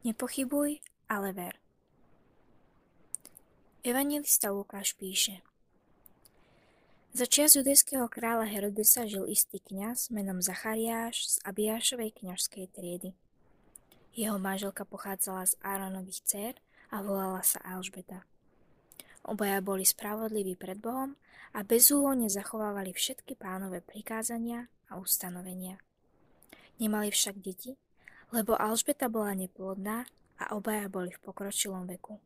Nepochybuj, ale ver. Evangelista Lukáš píše Za čias judejského kráľa Herodesa žil istý kňaz menom Zachariáš z Abiášovej kňažskej triedy. Jeho manželka pochádzala z Áronových dcer a volala sa Alžbeta. Obaja boli spravodliví pred Bohom a bezúhonne zachovávali všetky pánové prikázania a ustanovenia. Nemali však deti, lebo Alžbeta bola neplodná a obaja boli v pokročilom veku.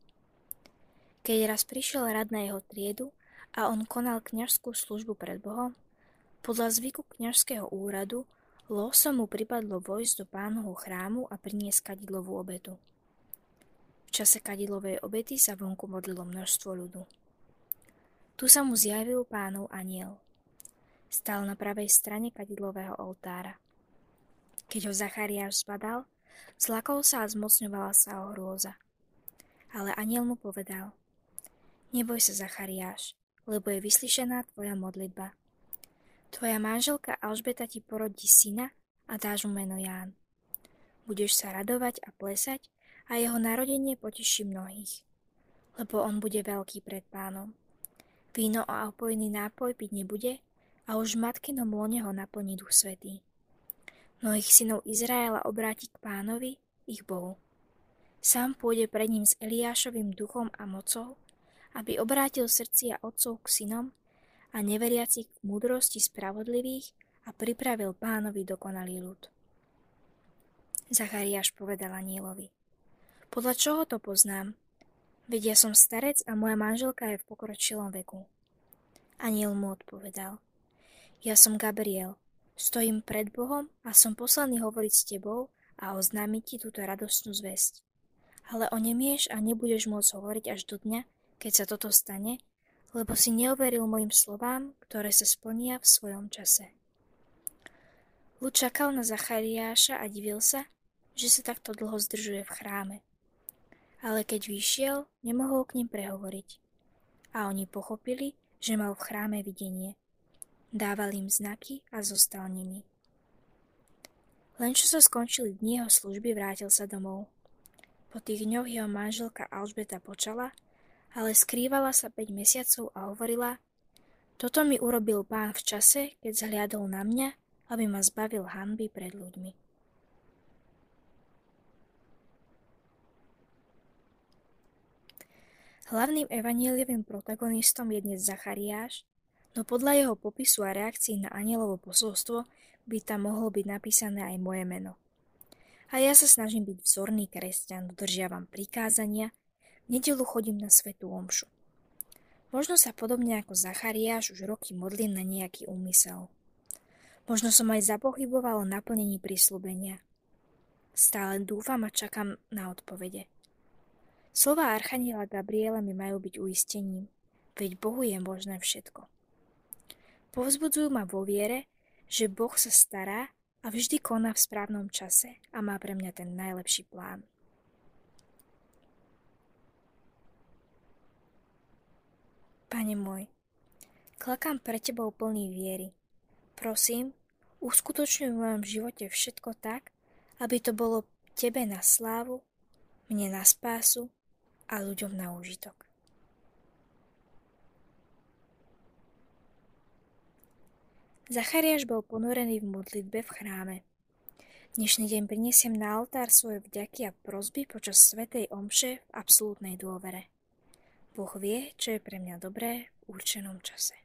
Keď raz prišiel rad na jeho triedu a on konal kňažskú službu pred Bohom, podľa zvyku kňažského úradu losom mu pripadlo vojsť do pánovho chrámu a priniesť kadidlovú obetu. V čase kadilovej obety sa vonku modlilo množstvo ľudu. Tu sa mu zjavil pánov aniel. Stal na pravej strane kadidlového oltára. Keď ho Zachariáš zbadal, zlakol sa a zmocňovala sa o hrôza. Ale aniel mu povedal, neboj sa Zachariáš, lebo je vyslyšená tvoja modlitba. Tvoja manželka Alžbeta ti porodí syna a dáš mu meno Ján. Budeš sa radovať a plesať a jeho narodenie poteší mnohých, lebo on bude veľký pred pánom. Víno a opojný nápoj piť nebude a už v matkinom lone ho naplní duch svetý mnohých synov Izraela obráti k pánovi, ich Bohu. Sám pôjde pred ním s Eliášovým duchom a mocou, aby obrátil srdcia otcov k synom a neveriacich k múdrosti spravodlivých a pripravil pánovi dokonalý ľud. Zachariáš povedal anielovi. Podľa čoho to poznám? Veď ja som starec a moja manželka je v pokročilom veku. Aniel mu odpovedal. Ja som Gabriel, Stojím pred Bohom a som poslaný hovoriť s tebou a oznámiť ti túto radostnú zväzť. Ale o nemieš a nebudeš môcť hovoriť až do dňa, keď sa toto stane, lebo si neuveril mojim slovám, ktoré sa splnia v svojom čase. Lud čakal na Zachariáša a divil sa, že sa takto dlho zdržuje v chráme. Ale keď vyšiel, nemohol k ním prehovoriť. A oni pochopili, že mal v chráme videnie – dával im znaky a zostal nimi. Len čo sa skončili dni jeho služby, vrátil sa domov. Po tých dňoch jeho manželka Alžbeta počala, ale skrývala sa 5 mesiacov a hovorila, toto mi urobil pán v čase, keď zhliadol na mňa, aby ma zbavil hanby pred ľuďmi. Hlavným evaníliovým protagonistom je dnes Zachariáš, no podľa jeho popisu a reakcií na anielovo posolstvo by tam mohlo byť napísané aj moje meno. A ja sa snažím byť vzorný kresťan, dodržiavam prikázania, v nedelu chodím na svetú omšu. Možno sa podobne ako Zachariáš už roky modlím na nejaký úmysel. Možno som aj zapochyboval o naplnení prísľubenia. Stále dúfam a čakám na odpovede. Slova Archaniela Gabriela mi majú byť uistením, veď Bohu je možné všetko. Povzbudzujú ma vo viere, že Boh sa stará a vždy koná v správnom čase a má pre mňa ten najlepší plán. Pane môj, klakám pre Tebou plný viery. Prosím, uskutočňuj v mojom živote všetko tak, aby to bolo Tebe na slávu, mne na spásu a ľuďom na úžitok. Zachariáš bol ponorený v modlitbe v chráme. Dnešný deň prinesiem na oltár svoje vďaky a prosby počas svetej omše v absolútnej dôvere. Boh vie, čo je pre mňa dobré v určenom čase.